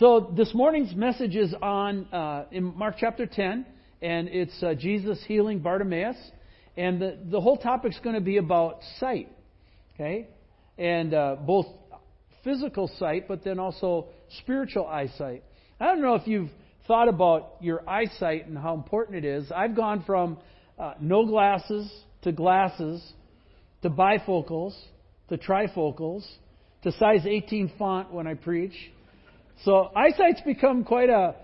So this morning's message is on uh, in Mark chapter 10, and it's uh, Jesus healing Bartimaeus, and the the whole topic's going to be about sight, okay, and uh, both physical sight, but then also spiritual eyesight. I don't know if you've thought about your eyesight and how important it is. I've gone from uh, no glasses to glasses to bifocals to trifocals to size 18 font when I preach. So eyesight's become quite a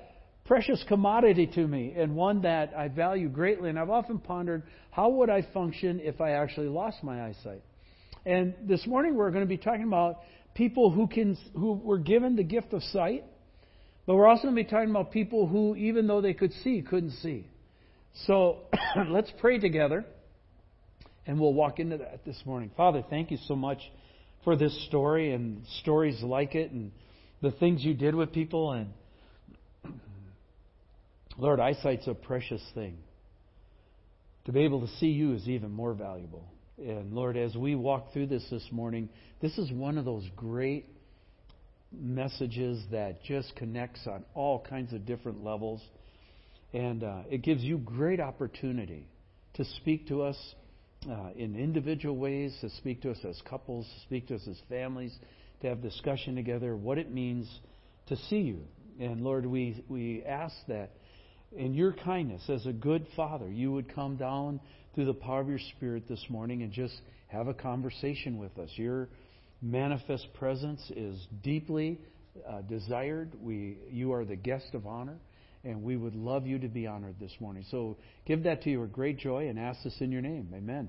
precious commodity to me and one that I value greatly. And I've often pondered how would I function if I actually lost my eyesight. And this morning we're going to be talking about people who can who were given the gift of sight, but we're also going to be talking about people who, even though they could see, couldn't see. So let's pray together, and we'll walk into that this morning. Father, thank you so much for this story and stories like it and the things you did with people. And Lord, eyesight's a precious thing. To be able to see you is even more valuable. And Lord, as we walk through this this morning, this is one of those great messages that just connects on all kinds of different levels. And uh, it gives you great opportunity to speak to us uh, in individual ways, to speak to us as couples, to speak to us as families, to have discussion together, what it means to see you. And Lord, we, we ask that in your kindness, as a good father, you would come down through the power of your Spirit this morning and just have a conversation with us. Your manifest presence is deeply uh, desired. We, you are the guest of honor, and we would love you to be honored this morning. So give that to you with great joy and ask this in your name. Amen.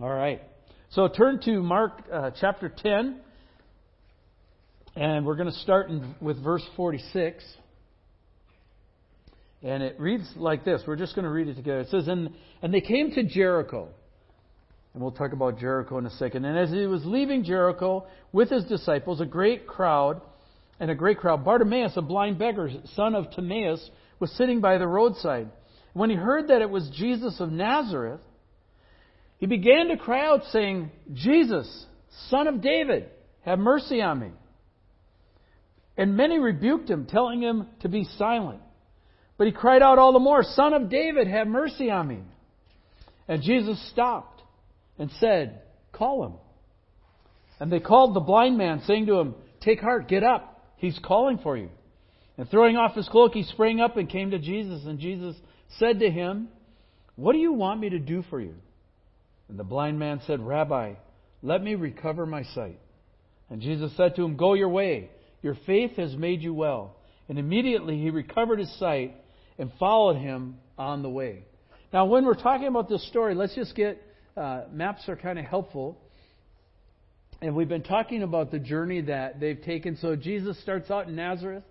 All right. So turn to Mark uh, chapter 10. And we're going to start in, with verse 46. And it reads like this. We're just going to read it together. It says, And, and they came to Jericho. And we'll talk about Jericho in a second. And as he was leaving Jericho with his disciples, a great crowd, and a great crowd, Bartimaeus, a blind beggar, son of Timaeus, was sitting by the roadside. When he heard that it was Jesus of Nazareth, he began to cry out, saying, Jesus, son of David, have mercy on me. And many rebuked him, telling him to be silent. But he cried out all the more, Son of David, have mercy on me. And Jesus stopped and said, Call him. And they called the blind man, saying to him, Take heart, get up. He's calling for you. And throwing off his cloak, he sprang up and came to Jesus. And Jesus said to him, What do you want me to do for you? And the blind man said, Rabbi, let me recover my sight. And Jesus said to him, Go your way. Your faith has made you well. And immediately he recovered his sight and followed him on the way. Now, when we're talking about this story, let's just get uh, maps are kind of helpful. And we've been talking about the journey that they've taken. So Jesus starts out in Nazareth,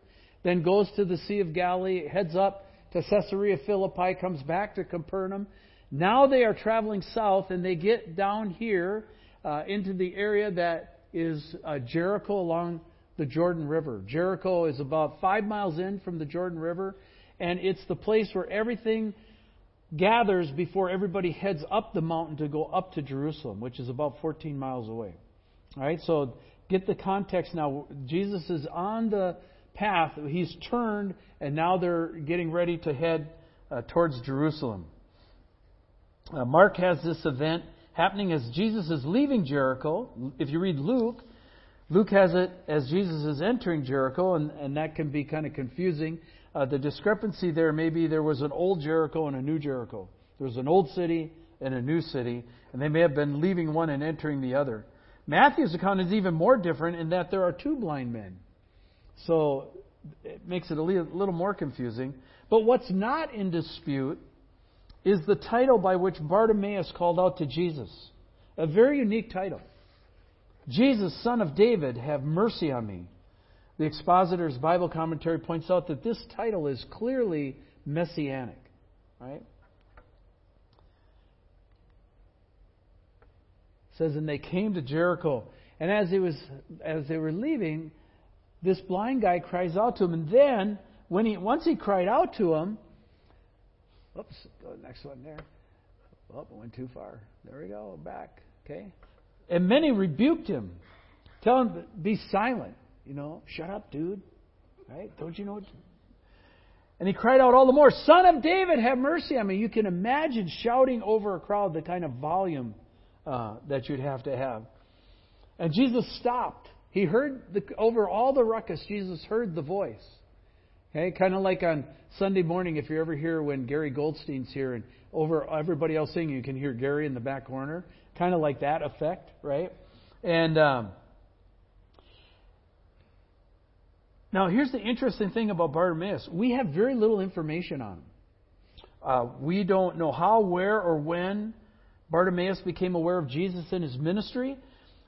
then goes to the Sea of Galilee, heads up to Caesarea Philippi, comes back to Capernaum. Now they are traveling south, and they get down here uh, into the area that is uh, Jericho along the Jordan River. Jericho is about five miles in from the Jordan River, and it's the place where everything gathers before everybody heads up the mountain to go up to Jerusalem, which is about 14 miles away. All right, so get the context now. Jesus is on the path, he's turned, and now they're getting ready to head uh, towards Jerusalem. Uh, Mark has this event happening as Jesus is leaving Jericho. If you read Luke, Luke has it as Jesus is entering Jericho, and, and that can be kind of confusing. Uh, the discrepancy there maybe there was an old Jericho and a new Jericho. There was an old city and a new city, and they may have been leaving one and entering the other. Matthew's account is even more different in that there are two blind men. So it makes it a little more confusing. But what's not in dispute is the title by which Bartimaeus called out to Jesus. A very unique title. Jesus, son of David, have mercy on me. The expositor's Bible commentary points out that this title is clearly messianic, right? Says, and they came to Jericho, and as he was as they were leaving, this blind guy cries out to him, and then when he once he cried out to him, oops, go to the next one there. Oh, I went too far. There we go, back. Okay. And many rebuked him, telling him, be silent. You know, shut up, dude. Right? Don't you know? And he cried out all the more, Son of David, have mercy on me. You can imagine shouting over a crowd the kind of volume uh, that you'd have to have. And Jesus stopped. He heard the, over all the ruckus, Jesus heard the voice. Okay, kind of like on Sunday morning, if you're ever here when Gary Goldstein's here and over everybody else singing, you can hear Gary in the back corner. Kind of like that effect, right? And um, now here's the interesting thing about Bartimaeus: we have very little information on him. Uh, we don't know how, where, or when Bartimaeus became aware of Jesus and his ministry.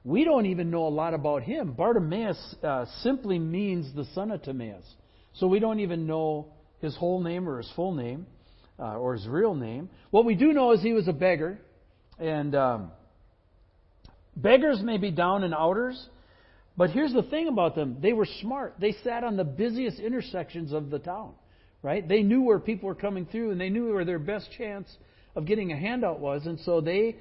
We don't even know a lot about him. Bartimaeus uh, simply means the son of Timaeus. So we don't even know his whole name or his full name uh, or his real name. What we do know is he was a beggar. And um, beggars may be down and outers, but here's the thing about them they were smart. They sat on the busiest intersections of the town, right? They knew where people were coming through and they knew where their best chance of getting a handout was. And so they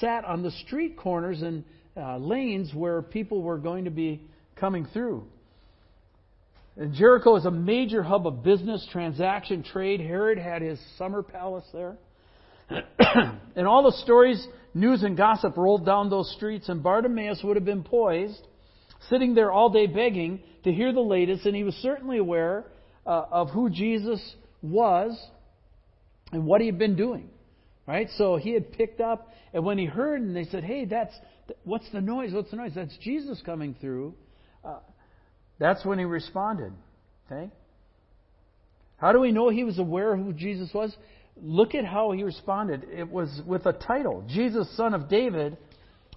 sat on the street corners and uh, lanes where people were going to be coming through. And Jericho is a major hub of business, transaction, trade. Herod had his summer palace there. and all the stories, news, and gossip rolled down those streets, and Bartimaeus would have been poised, sitting there all day begging to hear the latest, and he was certainly aware uh, of who Jesus was and what he had been doing. Right? So he had picked up, and when he heard, and they said, Hey, that's, what's the noise? What's the noise? That's Jesus coming through. Uh, that's when he responded. Okay? How do we know he was aware of who Jesus was? Look at how he responded. It was with a title Jesus, Son of David,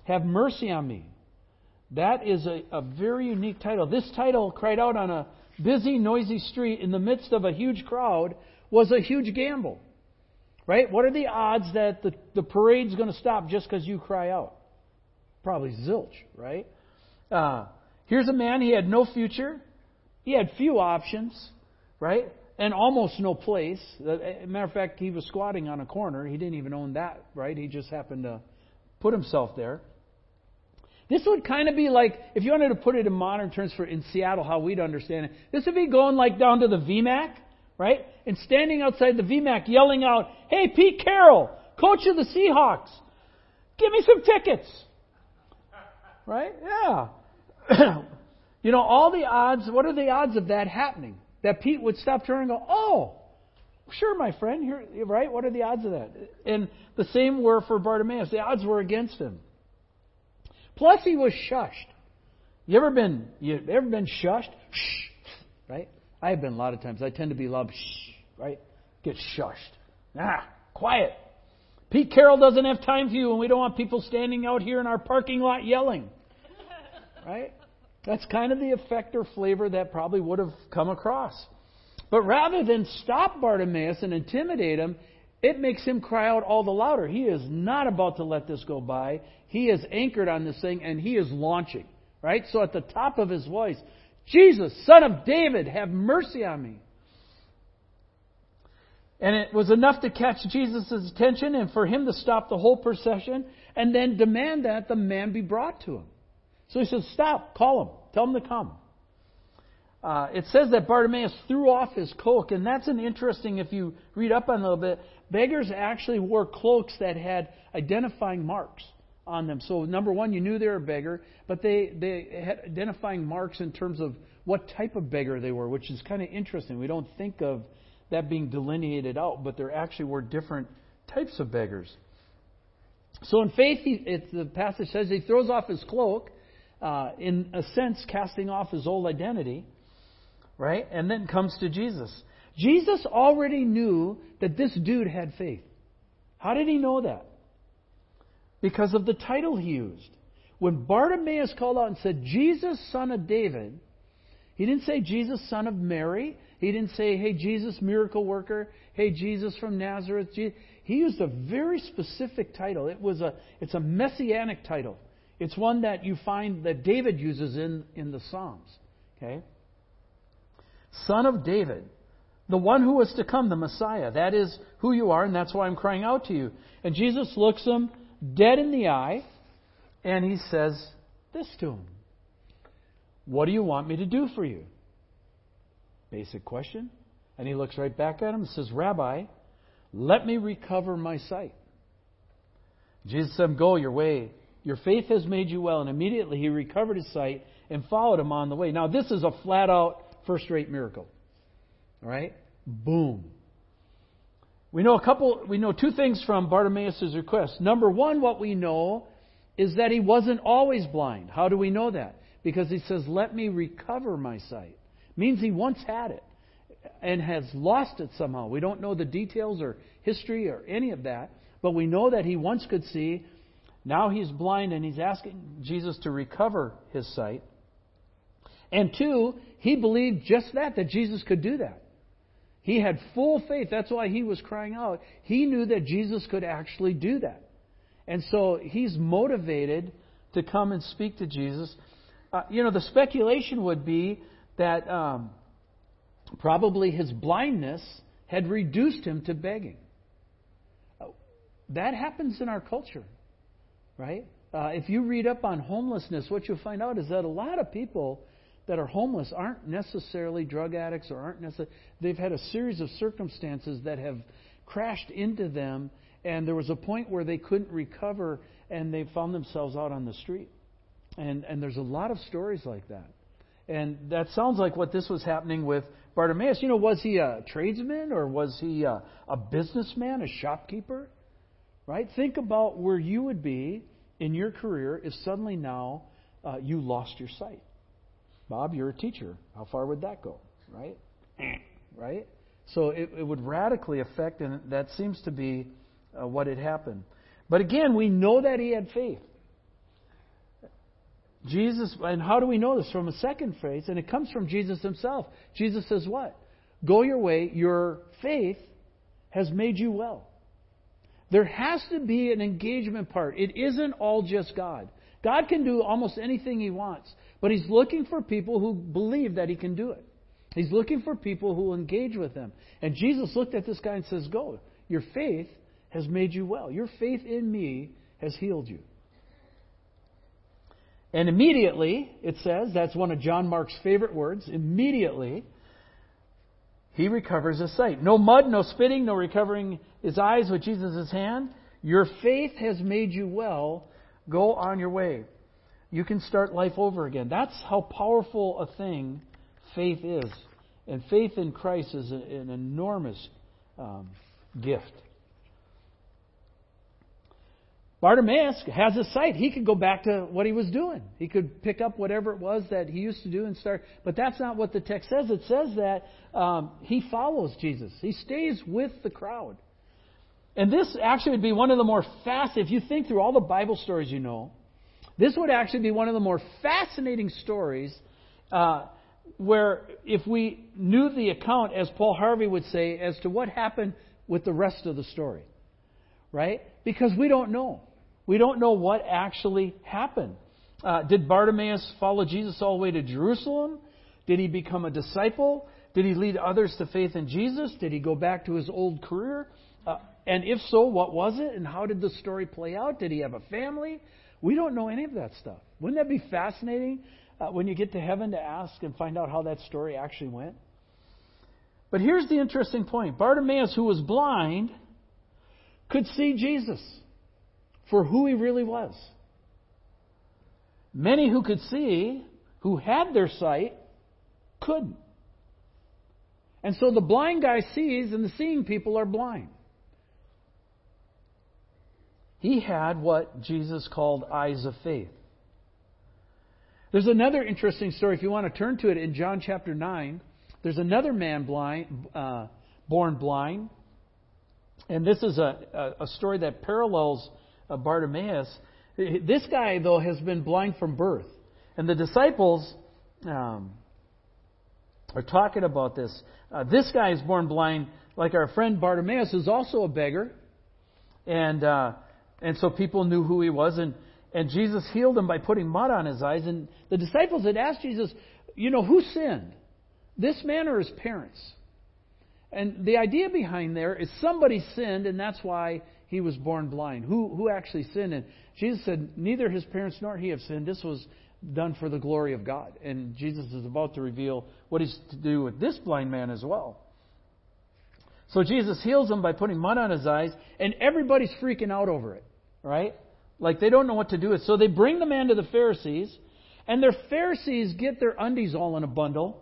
have mercy on me. That is a, a very unique title. This title, cried out on a busy, noisy street in the midst of a huge crowd, was a huge gamble. Right? What are the odds that the, the parade's going to stop just because you cry out? Probably zilch, right? Uh, Here's a man, he had no future, he had few options, right? And almost no place. Uh, a matter of fact, he was squatting on a corner. He didn't even own that, right? He just happened to put himself there. This would kind of be like, if you wanted to put it in modern terms for in Seattle, how we'd understand it, this would be going like down to the VMAC, right? And standing outside the VMAC yelling out, Hey, Pete Carroll, coach of the Seahawks, give me some tickets. Right? Yeah. you know, all the odds, what are the odds of that happening? That Pete would stop turning and go, oh, sure, my friend, here, right? What are the odds of that? And the same were for Bartimaeus. The odds were against him. Plus, he was shushed. You ever been, you ever been shushed? Shh, right? I have been a lot of times. I tend to be loud, shh, right? Get shushed. Ah, quiet. Pete Carroll doesn't have time for you, and we don't want people standing out here in our parking lot yelling. Right? That's kind of the effect or flavor that probably would have come across. But rather than stop Bartimaeus and intimidate him, it makes him cry out all the louder. He is not about to let this go by. He is anchored on this thing and he is launching. Right? So at the top of his voice, Jesus, Son of David, have mercy on me. And it was enough to catch Jesus' attention and for him to stop the whole procession and then demand that the man be brought to him. So he says, Stop, call him, tell him to come. Uh, it says that Bartimaeus threw off his cloak, and that's an interesting, if you read up on a little bit, beggars actually wore cloaks that had identifying marks on them. So, number one, you knew they were a beggar, but they, they had identifying marks in terms of what type of beggar they were, which is kind of interesting. We don't think of that being delineated out, but there actually were different types of beggars. So, in faith, he, the passage says he throws off his cloak uh, in a sense, casting off his old identity, right? And then comes to Jesus. Jesus already knew that this dude had faith. How did he know that? Because of the title he used. When Bartimaeus called out and said, Jesus, son of David, he didn't say Jesus, son of Mary. He didn't say, hey, Jesus, miracle worker. Hey, Jesus from Nazareth. He used a very specific title. It was a, it's a messianic title. It's one that you find that David uses in, in the Psalms. Okay? Son of David, the one who was to come, the Messiah. That is who you are, and that's why I'm crying out to you. And Jesus looks him dead in the eye, and he says this to him What do you want me to do for you? Basic question. And he looks right back at him and says, Rabbi, let me recover my sight. Jesus said, Go your way. Your faith has made you well. And immediately he recovered his sight and followed him on the way. Now, this is a flat out first rate miracle. All right? Boom. We know a couple, we know two things from Bartimaeus' request. Number one, what we know is that he wasn't always blind. How do we know that? Because he says, Let me recover my sight. Means he once had it and has lost it somehow. We don't know the details or history or any of that, but we know that he once could see. Now he's blind and he's asking Jesus to recover his sight. And two, he believed just that, that Jesus could do that. He had full faith. That's why he was crying out. He knew that Jesus could actually do that. And so he's motivated to come and speak to Jesus. Uh, you know, the speculation would be that um, probably his blindness had reduced him to begging. Uh, that happens in our culture, right? Uh, if you read up on homelessness, what you'll find out is that a lot of people that are homeless aren't necessarily drug addicts or aren't necessarily. They've had a series of circumstances that have crashed into them, and there was a point where they couldn't recover, and they found themselves out on the street. And and there's a lot of stories like that. And that sounds like what this was happening with Bartimaeus. You know, was he a tradesman or was he a, a businessman, a shopkeeper? Right? Think about where you would be in your career if suddenly now uh, you lost your sight. Bob, you're a teacher. How far would that go? Right? right? So it, it would radically affect, and that seems to be uh, what had happened. But again, we know that he had faith. Jesus, and how do we know this? From a second phrase, and it comes from Jesus himself. Jesus says, What? Go your way, your faith has made you well. There has to be an engagement part. It isn't all just God. God can do almost anything he wants. But He's looking for people who believe that He can do it. He's looking for people who engage with Him. And Jesus looked at this guy and says, Go. Your faith has made you well. Your faith in me has healed you. And immediately, it says, that's one of John Mark's favorite words, immediately, he recovers his sight. No mud, no spitting, no recovering his eyes with Jesus' hand. Your faith has made you well. Go on your way you can start life over again. That's how powerful a thing faith is. And faith in Christ is an enormous um, gift. Bartimaeus has a sight. He could go back to what he was doing. He could pick up whatever it was that he used to do and start. But that's not what the text says. It says that um, he follows Jesus. He stays with the crowd. And this actually would be one of the more fast. If you think through all the Bible stories you know, this would actually be one of the more fascinating stories uh, where, if we knew the account, as Paul Harvey would say, as to what happened with the rest of the story. Right? Because we don't know. We don't know what actually happened. Uh, did Bartimaeus follow Jesus all the way to Jerusalem? Did he become a disciple? Did he lead others to faith in Jesus? Did he go back to his old career? Uh, and if so, what was it? And how did the story play out? Did he have a family? We don't know any of that stuff. Wouldn't that be fascinating uh, when you get to heaven to ask and find out how that story actually went? But here's the interesting point Bartimaeus, who was blind, could see Jesus for who he really was. Many who could see, who had their sight, couldn't. And so the blind guy sees, and the seeing people are blind. He had what Jesus called eyes of faith. There's another interesting story, if you want to turn to it, in John chapter 9. There's another man blind, uh, born blind. And this is a, a, story that parallels Bartimaeus. This guy, though, has been blind from birth. And the disciples um, are talking about this. Uh, this guy is born blind, like our friend Bartimaeus, who's also a beggar. And uh, and so people knew who he was, and, and Jesus healed him by putting mud on his eyes. And the disciples had asked Jesus, you know, who sinned? This man or his parents? And the idea behind there is somebody sinned, and that's why he was born blind. Who, who actually sinned? And Jesus said, neither his parents nor he have sinned. This was done for the glory of God. And Jesus is about to reveal what he's to do with this blind man as well. So Jesus heals him by putting mud on his eyes, and everybody's freaking out over it, right? Like they don't know what to do with. So they bring the man to the Pharisees, and their Pharisees get their undies all in a bundle,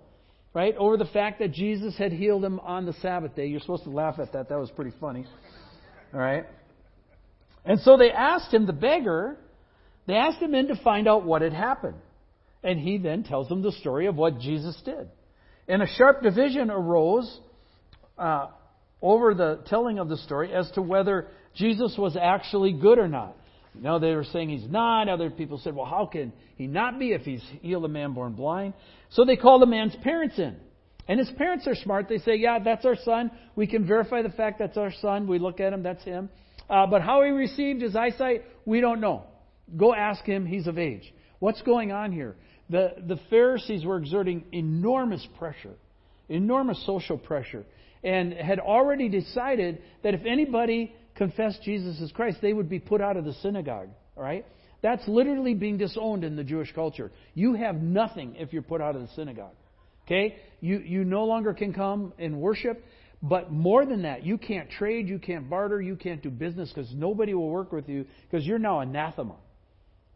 right? Over the fact that Jesus had healed him on the Sabbath day. You're supposed to laugh at that. That was pretty funny. All right? And so they asked him, the beggar, they asked him in to find out what had happened. And he then tells them the story of what Jesus did. And a sharp division arose uh, over the telling of the story as to whether Jesus was actually good or not. You they were saying he's not. Other people said, well, how can he not be if he's healed a man born blind? So they call the man's parents in. And his parents are smart. They say, yeah, that's our son. We can verify the fact that's our son. We look at him, that's him. Uh, but how he received his eyesight, we don't know. Go ask him. He's of age. What's going on here? The, the Pharisees were exerting enormous pressure, enormous social pressure, and had already decided that if anybody confessed Jesus as Christ, they would be put out of the synagogue. All right? That's literally being disowned in the Jewish culture. You have nothing if you're put out of the synagogue. Okay? You, you no longer can come and worship. But more than that, you can't trade, you can't barter, you can't do business because nobody will work with you because you're now anathema.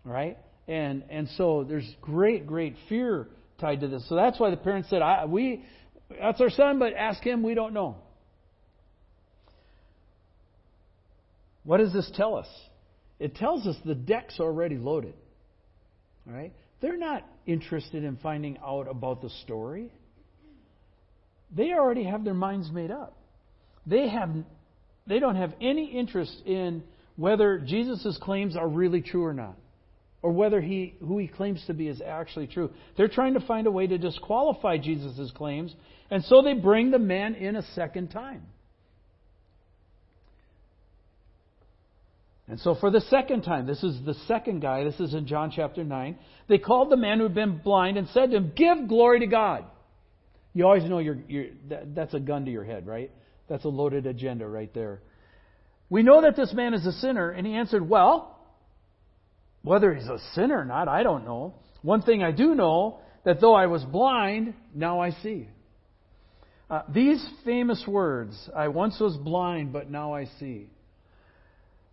Right? And and so there's great, great fear tied to this. So that's why the parents said, I, "We, that's our son, but ask him. We don't know." What does this tell us? It tells us the deck's already loaded. All right? They're not interested in finding out about the story. They already have their minds made up. They have they don't have any interest in whether Jesus' claims are really true or not or whether he, who he claims to be is actually true. They're trying to find a way to disqualify Jesus' claims, and so they bring the man in a second time. And so, for the second time, this is the second guy, this is in John chapter 9, they called the man who had been blind and said to him, Give glory to God. You always know you're, you're, that, that's a gun to your head, right? That's a loaded agenda right there. We know that this man is a sinner, and he answered, Well, whether he's a sinner or not, I don't know. One thing I do know that though I was blind, now I see. Uh, these famous words, I once was blind, but now I see,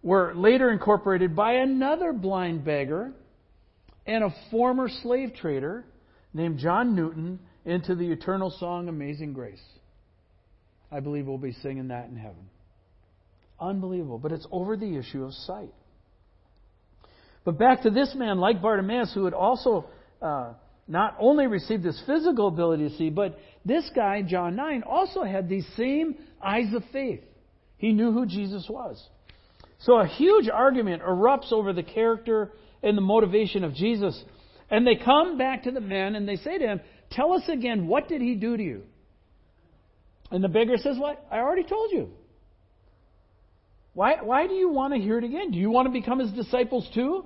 were later incorporated by another blind beggar and a former slave trader named John Newton into the eternal song Amazing Grace. I believe we'll be singing that in heaven. Unbelievable. But it's over the issue of sight. But back to this man, like Bartimaeus, who had also uh, not only received this physical ability to see, but this guy, John 9, also had these same eyes of faith. He knew who Jesus was. So a huge argument erupts over the character and the motivation of Jesus. And they come back to the man and they say to him, Tell us again, what did he do to you? And the beggar says, What? I already told you. Why, why do you want to hear it again? Do you want to become his disciples too?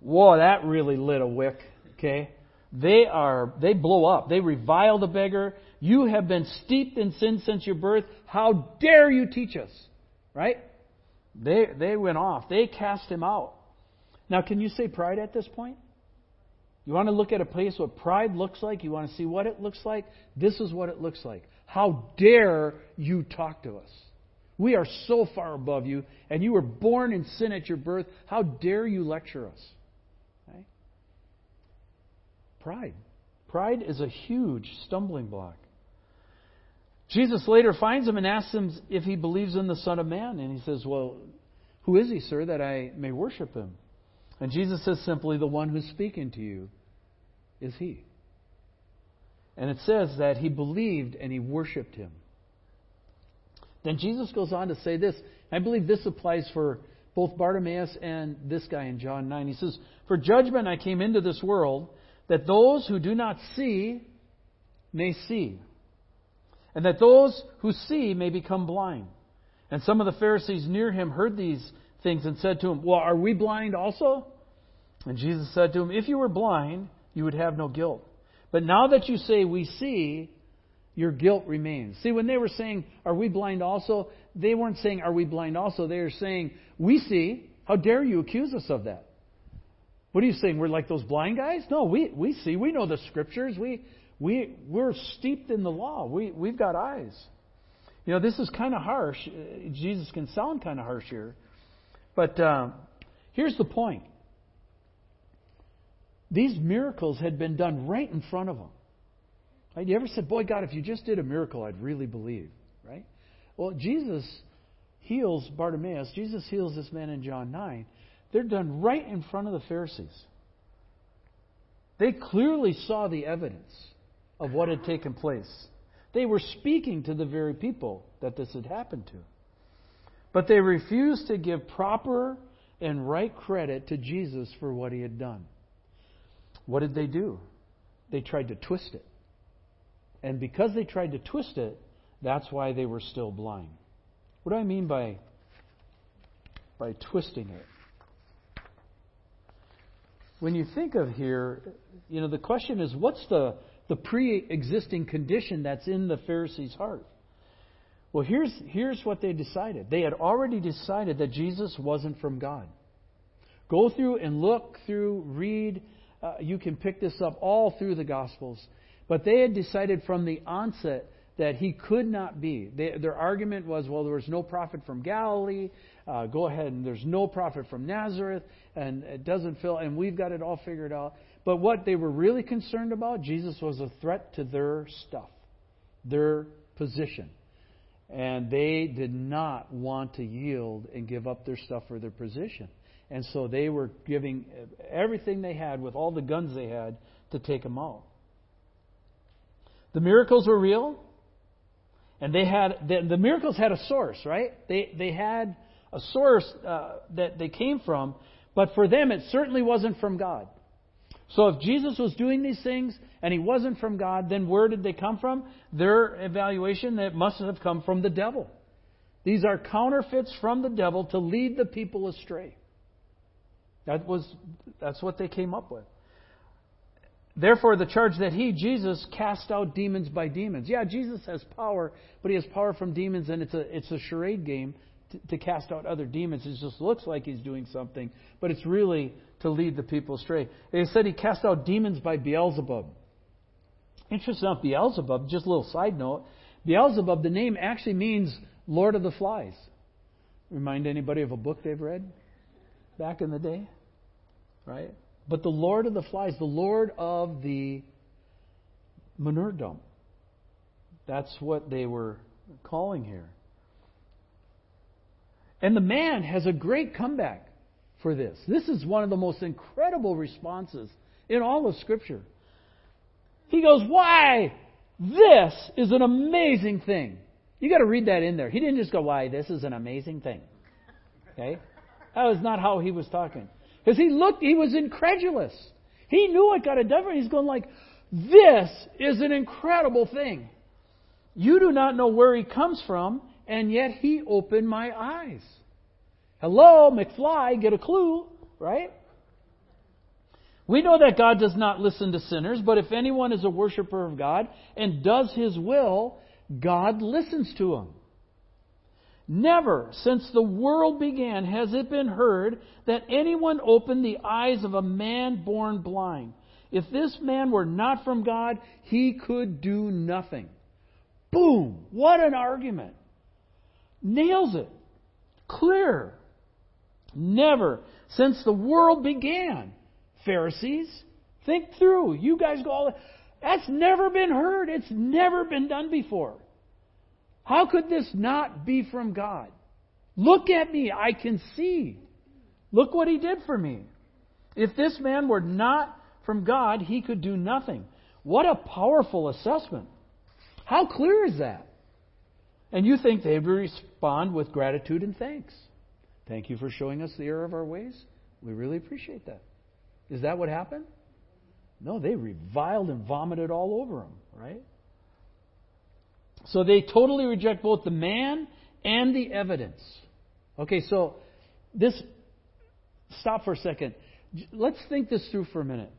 Whoa, that really lit a wick, okay? They are, they blow up. They revile the beggar. You have been steeped in sin since your birth. How dare you teach us? Right? They, they went off. They cast him out. Now, can you say pride at this point? You want to look at a place what pride looks like? You want to see what it looks like? This is what it looks like. How dare you talk to us? We are so far above you, and you were born in sin at your birth. How dare you lecture us? Pride. Pride is a huge stumbling block. Jesus later finds him and asks him if he believes in the Son of Man. And he says, Well, who is he, sir, that I may worship him? And Jesus says simply, The one who's speaking to you is he. And it says that he believed and he worshiped him. Then Jesus goes on to say this. I believe this applies for both Bartimaeus and this guy in John 9. He says, For judgment I came into this world, that those who do not see may see, and that those who see may become blind. And some of the Pharisees near him heard these things and said to him, Well, are we blind also? And Jesus said to him, If you were blind, you would have no guilt. But now that you say we see, your guilt remains. See, when they were saying, Are we blind also? They weren't saying, Are we blind also? They were saying, We see. How dare you accuse us of that? What are you saying? We're like those blind guys? No, we, we see. We know the scriptures. We, we, we're steeped in the law. We, we've got eyes. You know, this is kind of harsh. Uh, Jesus can sound kind of harsh here. But uh, here's the point these miracles had been done right in front of them. Right? You ever said, Boy, God, if you just did a miracle, I'd really believe, right? Well, Jesus heals Bartimaeus. Jesus heals this man in John 9. They're done right in front of the Pharisees. They clearly saw the evidence of what had taken place. They were speaking to the very people that this had happened to. But they refused to give proper and right credit to Jesus for what he had done. What did they do? They tried to twist it. And because they tried to twist it, that's why they were still blind. What do I mean by, by twisting it? When you think of here, you know, the question is what's the, the pre existing condition that's in the Pharisee's heart? Well, here's, here's what they decided. They had already decided that Jesus wasn't from God. Go through and look through, read. Uh, you can pick this up all through the Gospels. But they had decided from the onset that he could not be. They, their argument was, well, there was no prophet from Galilee. Uh, go ahead, and there's no prophet from Nazareth, and it doesn't fill, and we've got it all figured out. But what they were really concerned about, Jesus was a threat to their stuff, their position. And they did not want to yield and give up their stuff or their position. And so they were giving everything they had with all the guns they had to take them out. The miracles were real. And they had the, the miracles had a source, right? They they had a source uh, that they came from, but for them it certainly wasn't from God. So if Jesus was doing these things and he wasn't from God, then where did they come from? Their evaluation that must have come from the devil. These are counterfeits from the devil to lead the people astray. That was that's what they came up with. Therefore, the charge that he, Jesus, cast out demons by demons. Yeah, Jesus has power, but he has power from demons, and it's a, it's a charade game to, to cast out other demons. It just looks like he's doing something, but it's really to lead the people astray. They said he cast out demons by Beelzebub. Interesting enough, Beelzebub, just a little side note, Beelzebub, the name actually means Lord of the Flies. Remind anybody of a book they've read back in the day? Right? but the Lord of the flies, the Lord of the manure dump. That's what they were calling here. And the man has a great comeback for this. This is one of the most incredible responses in all of Scripture. He goes, Why? This is an amazing thing. You got to read that in there. He didn't just go, Why? This is an amazing thing. Okay? That was not how he was talking. Because he looked, he was incredulous. He knew what God had done for him. He's going like, this is an incredible thing. You do not know where he comes from, and yet he opened my eyes. Hello, McFly, get a clue, right? We know that God does not listen to sinners, but if anyone is a worshiper of God and does his will, God listens to him. Never since the world began has it been heard that anyone opened the eyes of a man born blind. If this man were not from God, he could do nothing. Boom! What an argument. Nails it. Clear. Never since the world began. Pharisees, think through. You guys go all. That's never been heard. It's never been done before. How could this not be from God? Look at me, I can see. Look what he did for me. If this man were not from God, he could do nothing. What a powerful assessment. How clear is that? And you think they respond with gratitude and thanks. Thank you for showing us the error of our ways. We really appreciate that. Is that what happened? No, they reviled and vomited all over him, right? So they totally reject both the man and the evidence. Okay, so this, stop for a second. Let's think this through for a minute.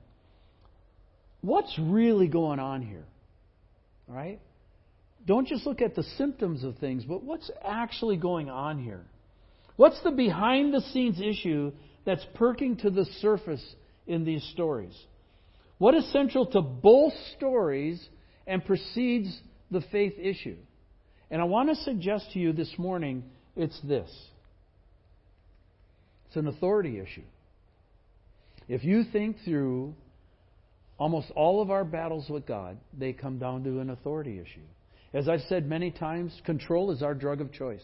What's really going on here? All right? Don't just look at the symptoms of things, but what's actually going on here? What's the behind the scenes issue that's perking to the surface in these stories? What is central to both stories and precedes the faith issue? And I want to suggest to you this morning it's this it's an authority issue. If you think through almost all of our battles with God, they come down to an authority issue. As I've said many times, control is our drug of choice.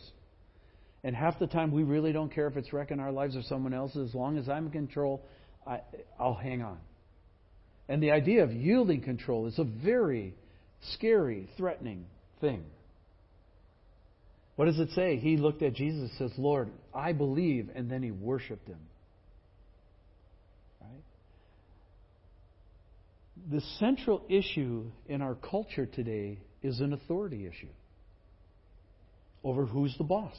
And half the time, we really don't care if it's wrecking our lives or someone else's. As long as I'm in control, I, I'll hang on. And the idea of yielding control is a very scary, threatening thing. What does it say? He looked at Jesus and says, Lord, I believe, and then he worshiped him. Right? The central issue in our culture today is an authority issue over who's the boss.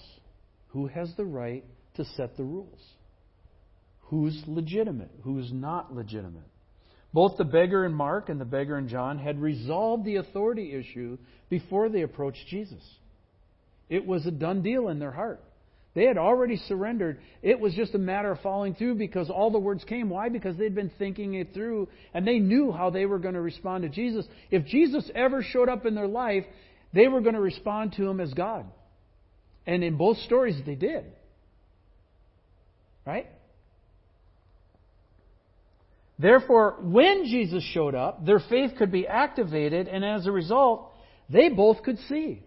Who has the right to set the rules? Who's legitimate? Who's not legitimate? Both the beggar in Mark and the beggar in John had resolved the authority issue before they approached Jesus. It was a done deal in their heart. They had already surrendered. It was just a matter of following through because all the words came. Why? Because they'd been thinking it through and they knew how they were going to respond to Jesus. If Jesus ever showed up in their life, they were going to respond to him as God. And in both stories, they did. Right? Therefore, when Jesus showed up, their faith could be activated, and as a result, they both could see.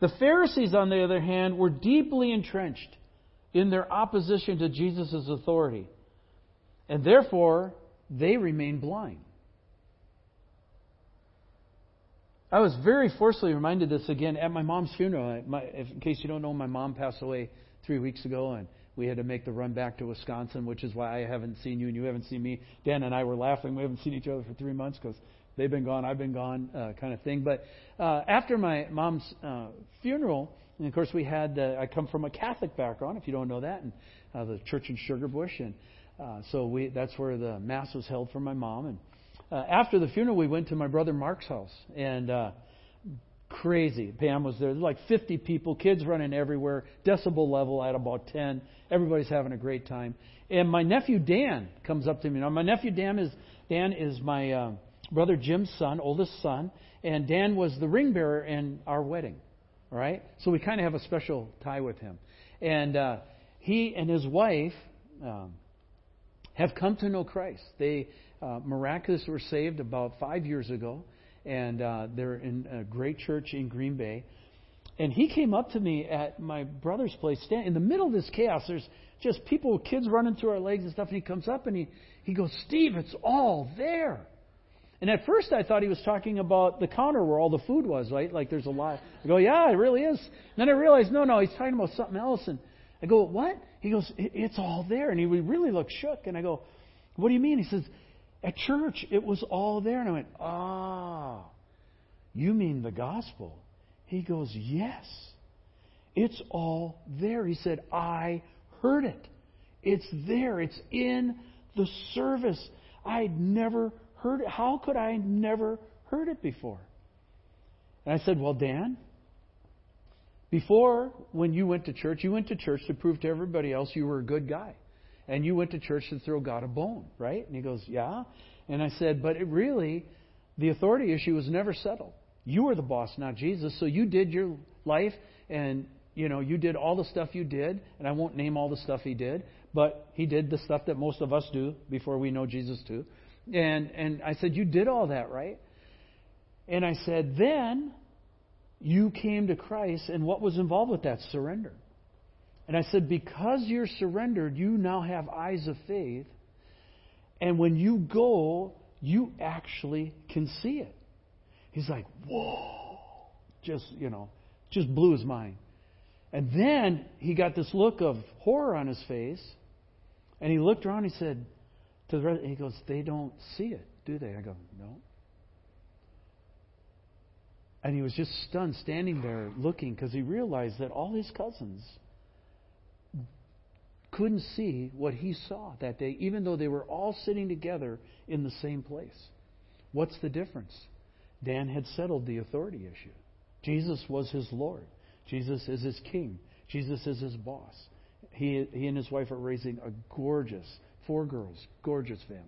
The Pharisees, on the other hand, were deeply entrenched in their opposition to Jesus' authority, and therefore, they remained blind. I was very forcefully reminded this again at my mom's funeral. My, in case you don't know, my mom passed away three weeks ago, and we had to make the run back to Wisconsin, which is why I haven't seen you and you haven't seen me. Dan and I were laughing. We haven't seen each other for three months because they've been gone, I've been gone, uh, kind of thing. But uh, after my mom's uh, funeral, and of course we had, uh, I come from a Catholic background, if you don't know that, and uh, the church in Sugar Bush, and uh, so we that's where the mass was held for my mom. And uh, after the funeral, we went to my brother Mark's house, and uh, crazy. Pam was there. There's like 50 people, kids running everywhere, decibel level at about 10. Everybody's having a great time. And my nephew Dan comes up to me. Now, my nephew Dan is Dan is my uh, brother Jim's son, oldest son, and Dan was the ring bearer in our wedding. All right, so we kind of have a special tie with him. And uh, he and his wife um, have come to know Christ. They uh, miraculously were saved about five years ago, and uh, they're in a great church in Green Bay. And he came up to me at my brother's place, stand, in the middle of this chaos. There's just people, kids running through our legs and stuff. And he comes up and he, he goes, Steve, it's all there. And at first I thought he was talking about the counter where all the food was, right? Like there's a lot. I go, yeah, it really is. And then I realized, no, no, he's talking about something else. And I go, what? He goes, it's all there. And he really looked shook. And I go, what do you mean? He says, at church, it was all there. And I went, Ah, you mean the gospel? He goes, Yes. It's all there. He said, I heard it. It's there. It's in the service. I'd never heard it. How could I never heard it before? And I said, Well, Dan, before when you went to church, you went to church to prove to everybody else you were a good guy and you went to church to throw God a bone, right? And he goes, Yeah. And I said, But it really, the authority issue was never settled. You were the boss, not Jesus. So you did your life and you know, you did all the stuff you did, and I won't name all the stuff he did, but he did the stuff that most of us do before we know Jesus too. And and I said, You did all that, right? And I said, Then you came to Christ, and what was involved with that? Surrender. And I said, Because you're surrendered, you now have eyes of faith. And when you go, you actually can see it. He's like, Whoa. Just, you know, just blew his mind. And then he got this look of horror on his face. And he looked around and he said, to the rest, he goes, They don't see it, do they? I go, No. And he was just stunned, standing there looking, because he realized that all his cousins couldn't see what he saw that day, even though they were all sitting together in the same place. What's the difference? Dan had settled the authority issue. Jesus was his Lord. Jesus is his king. Jesus is his boss. he, he and his wife are raising a gorgeous, four girls, gorgeous family,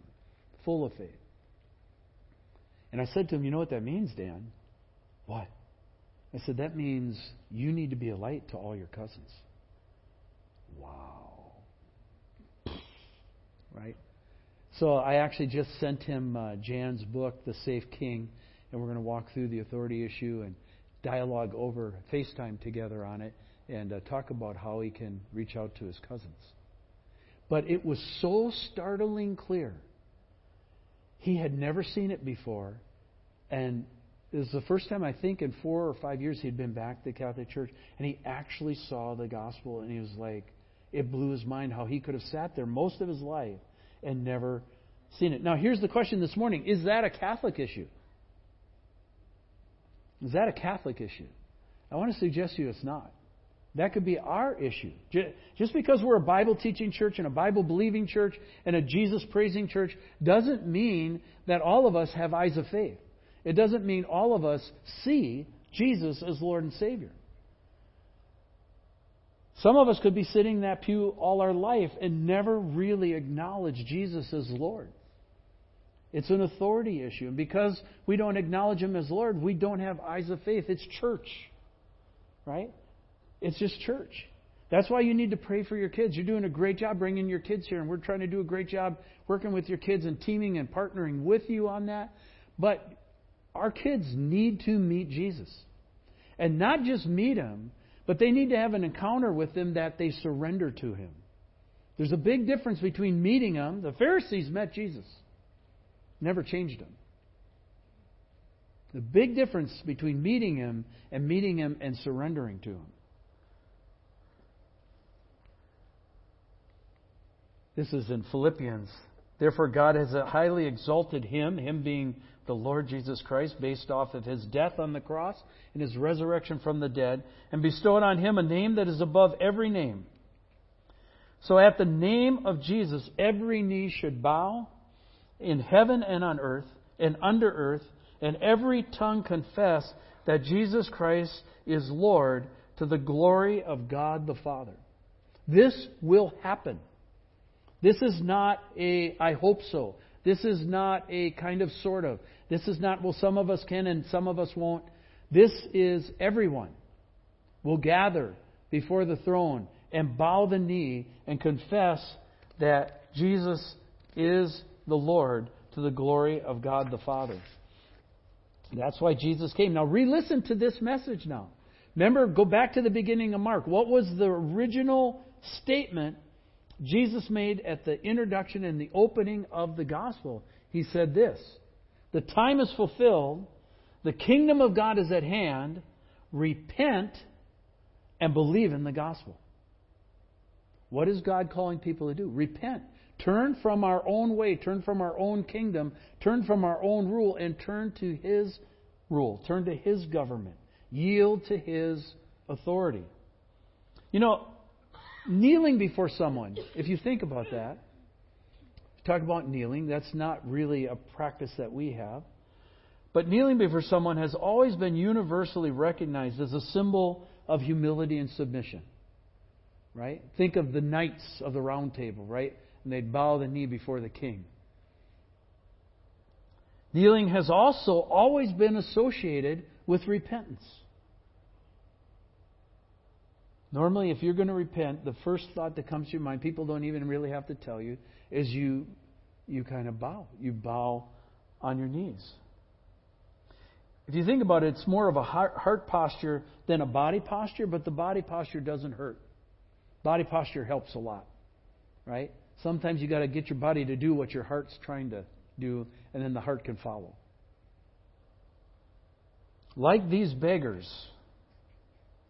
full of faith. And I said to him, You know what that means, Dan? What? I said, That means you need to be a light to all your cousins. Wow. Right? So I actually just sent him uh, Jan's book, The Safe King, and we're going to walk through the authority issue and dialogue over FaceTime together on it and uh, talk about how he can reach out to his cousins. But it was so startling clear. He had never seen it before, and it was the first time I think in four or five years he'd been back to the Catholic Church, and he actually saw the gospel, and he was like, it blew his mind how he could have sat there most of his life and never seen it. Now, here's the question this morning: Is that a Catholic issue? Is that a Catholic issue? I want to suggest to you it's not. That could be our issue. Just because we're a Bible teaching church and a Bible believing church and a Jesus praising church doesn't mean that all of us have eyes of faith. It doesn't mean all of us see Jesus as Lord and Savior. Some of us could be sitting in that pew all our life and never really acknowledge Jesus as Lord. It's an authority issue. And because we don't acknowledge Him as Lord, we don't have eyes of faith. It's church. Right? It's just church. That's why you need to pray for your kids. You're doing a great job bringing your kids here, and we're trying to do a great job working with your kids and teaming and partnering with you on that. But our kids need to meet Jesus. And not just meet Him, but they need to have an encounter with Him that they surrender to Him. There's a big difference between meeting Him. The Pharisees met Jesus. Never changed him. The big difference between meeting him and meeting him and surrendering to him. This is in Philippians. Therefore, God has highly exalted him, him being the Lord Jesus Christ, based off of his death on the cross and his resurrection from the dead, and bestowed on him a name that is above every name. So at the name of Jesus, every knee should bow in heaven and on earth and under earth, and every tongue confess that Jesus Christ is Lord to the glory of God the Father. This will happen. This is not a I hope so. This is not a kind of sort of. This is not, well, some of us can and some of us won't. This is everyone will gather before the throne and bow the knee and confess that Jesus is the Lord to the glory of God the Father. That's why Jesus came. Now, re listen to this message now. Remember, go back to the beginning of Mark. What was the original statement Jesus made at the introduction and the opening of the gospel? He said this The time is fulfilled, the kingdom of God is at hand. Repent and believe in the gospel. What is God calling people to do? Repent. Turn from our own way, turn from our own kingdom, turn from our own rule, and turn to His rule, turn to His government, yield to His authority. You know, kneeling before someone, if you think about that, talk about kneeling, that's not really a practice that we have. But kneeling before someone has always been universally recognized as a symbol of humility and submission. Right? Think of the knights of the round table, right? and they'd bow the knee before the king. Kneeling has also always been associated with repentance. Normally, if you're going to repent, the first thought that comes to your mind, people don't even really have to tell you, is you, you kind of bow. You bow on your knees. If you think about it, it's more of a heart posture than a body posture, but the body posture doesn't hurt. Body posture helps a lot, right? Sometimes you got to get your body to do what your heart's trying to do, and then the heart can follow. Like these beggars,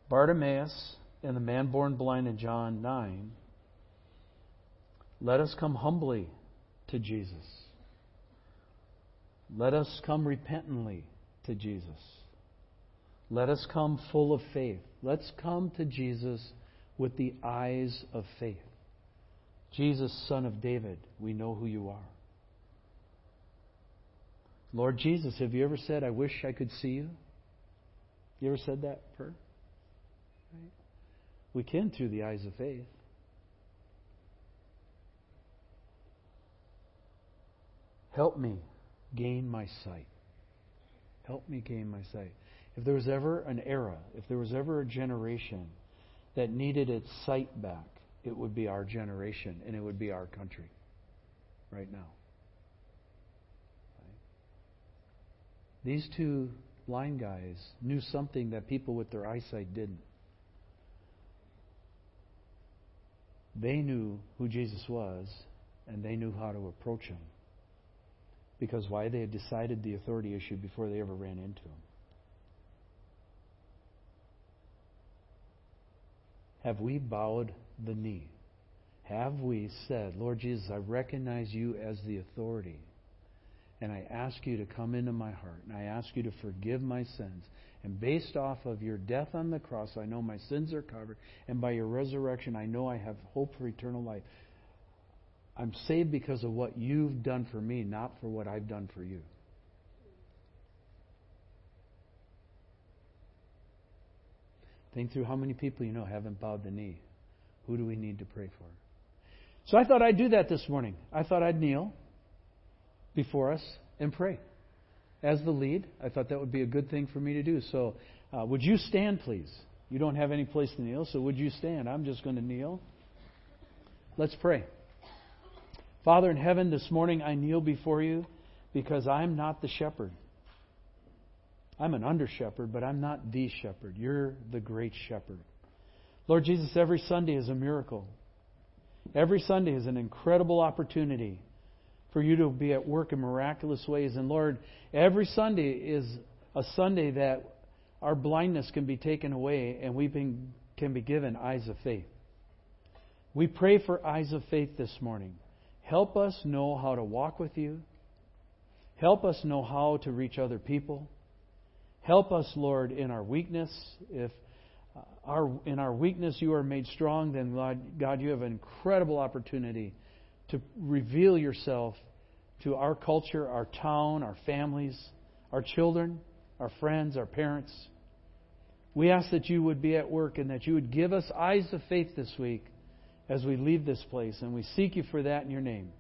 Bartimaeus and the man born blind in John 9, let us come humbly to Jesus. Let us come repentantly to Jesus. Let us come full of faith. Let's come to Jesus with the eyes of faith. Jesus, Son of David, we know who you are. Lord Jesus, have you ever said, I wish I could see you? You ever said that prayer? We can through the eyes of faith. Help me gain my sight. Help me gain my sight. If there was ever an era, if there was ever a generation that needed its sight back, it would be our generation and it would be our country right now. These two blind guys knew something that people with their eyesight didn't. They knew who Jesus was and they knew how to approach him. Because why? They had decided the authority issue before they ever ran into him. Have we bowed the knee? Have we said, Lord Jesus, I recognize you as the authority, and I ask you to come into my heart, and I ask you to forgive my sins. And based off of your death on the cross, I know my sins are covered, and by your resurrection, I know I have hope for eternal life. I'm saved because of what you've done for me, not for what I've done for you. Think through how many people you know haven't bowed the knee. Who do we need to pray for? So I thought I'd do that this morning. I thought I'd kneel before us and pray. As the lead, I thought that would be a good thing for me to do. So, uh, would you stand, please? You don't have any place to kneel, so would you stand? I'm just going to kneel. Let's pray. Father in heaven, this morning I kneel before you because I'm not the shepherd. I'm an under shepherd, but I'm not the shepherd. You're the great shepherd. Lord Jesus, every Sunday is a miracle. Every Sunday is an incredible opportunity for you to be at work in miraculous ways. And Lord, every Sunday is a Sunday that our blindness can be taken away and we can be given eyes of faith. We pray for eyes of faith this morning. Help us know how to walk with you. Help us know how to reach other people. Help us, Lord, in our weakness. If uh, our, in our weakness you are made strong, then God, God, you have an incredible opportunity to reveal yourself to our culture, our town, our families, our children, our friends, our parents. We ask that you would be at work and that you would give us eyes of faith this week as we leave this place. And we seek you for that in your name.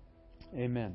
Amen.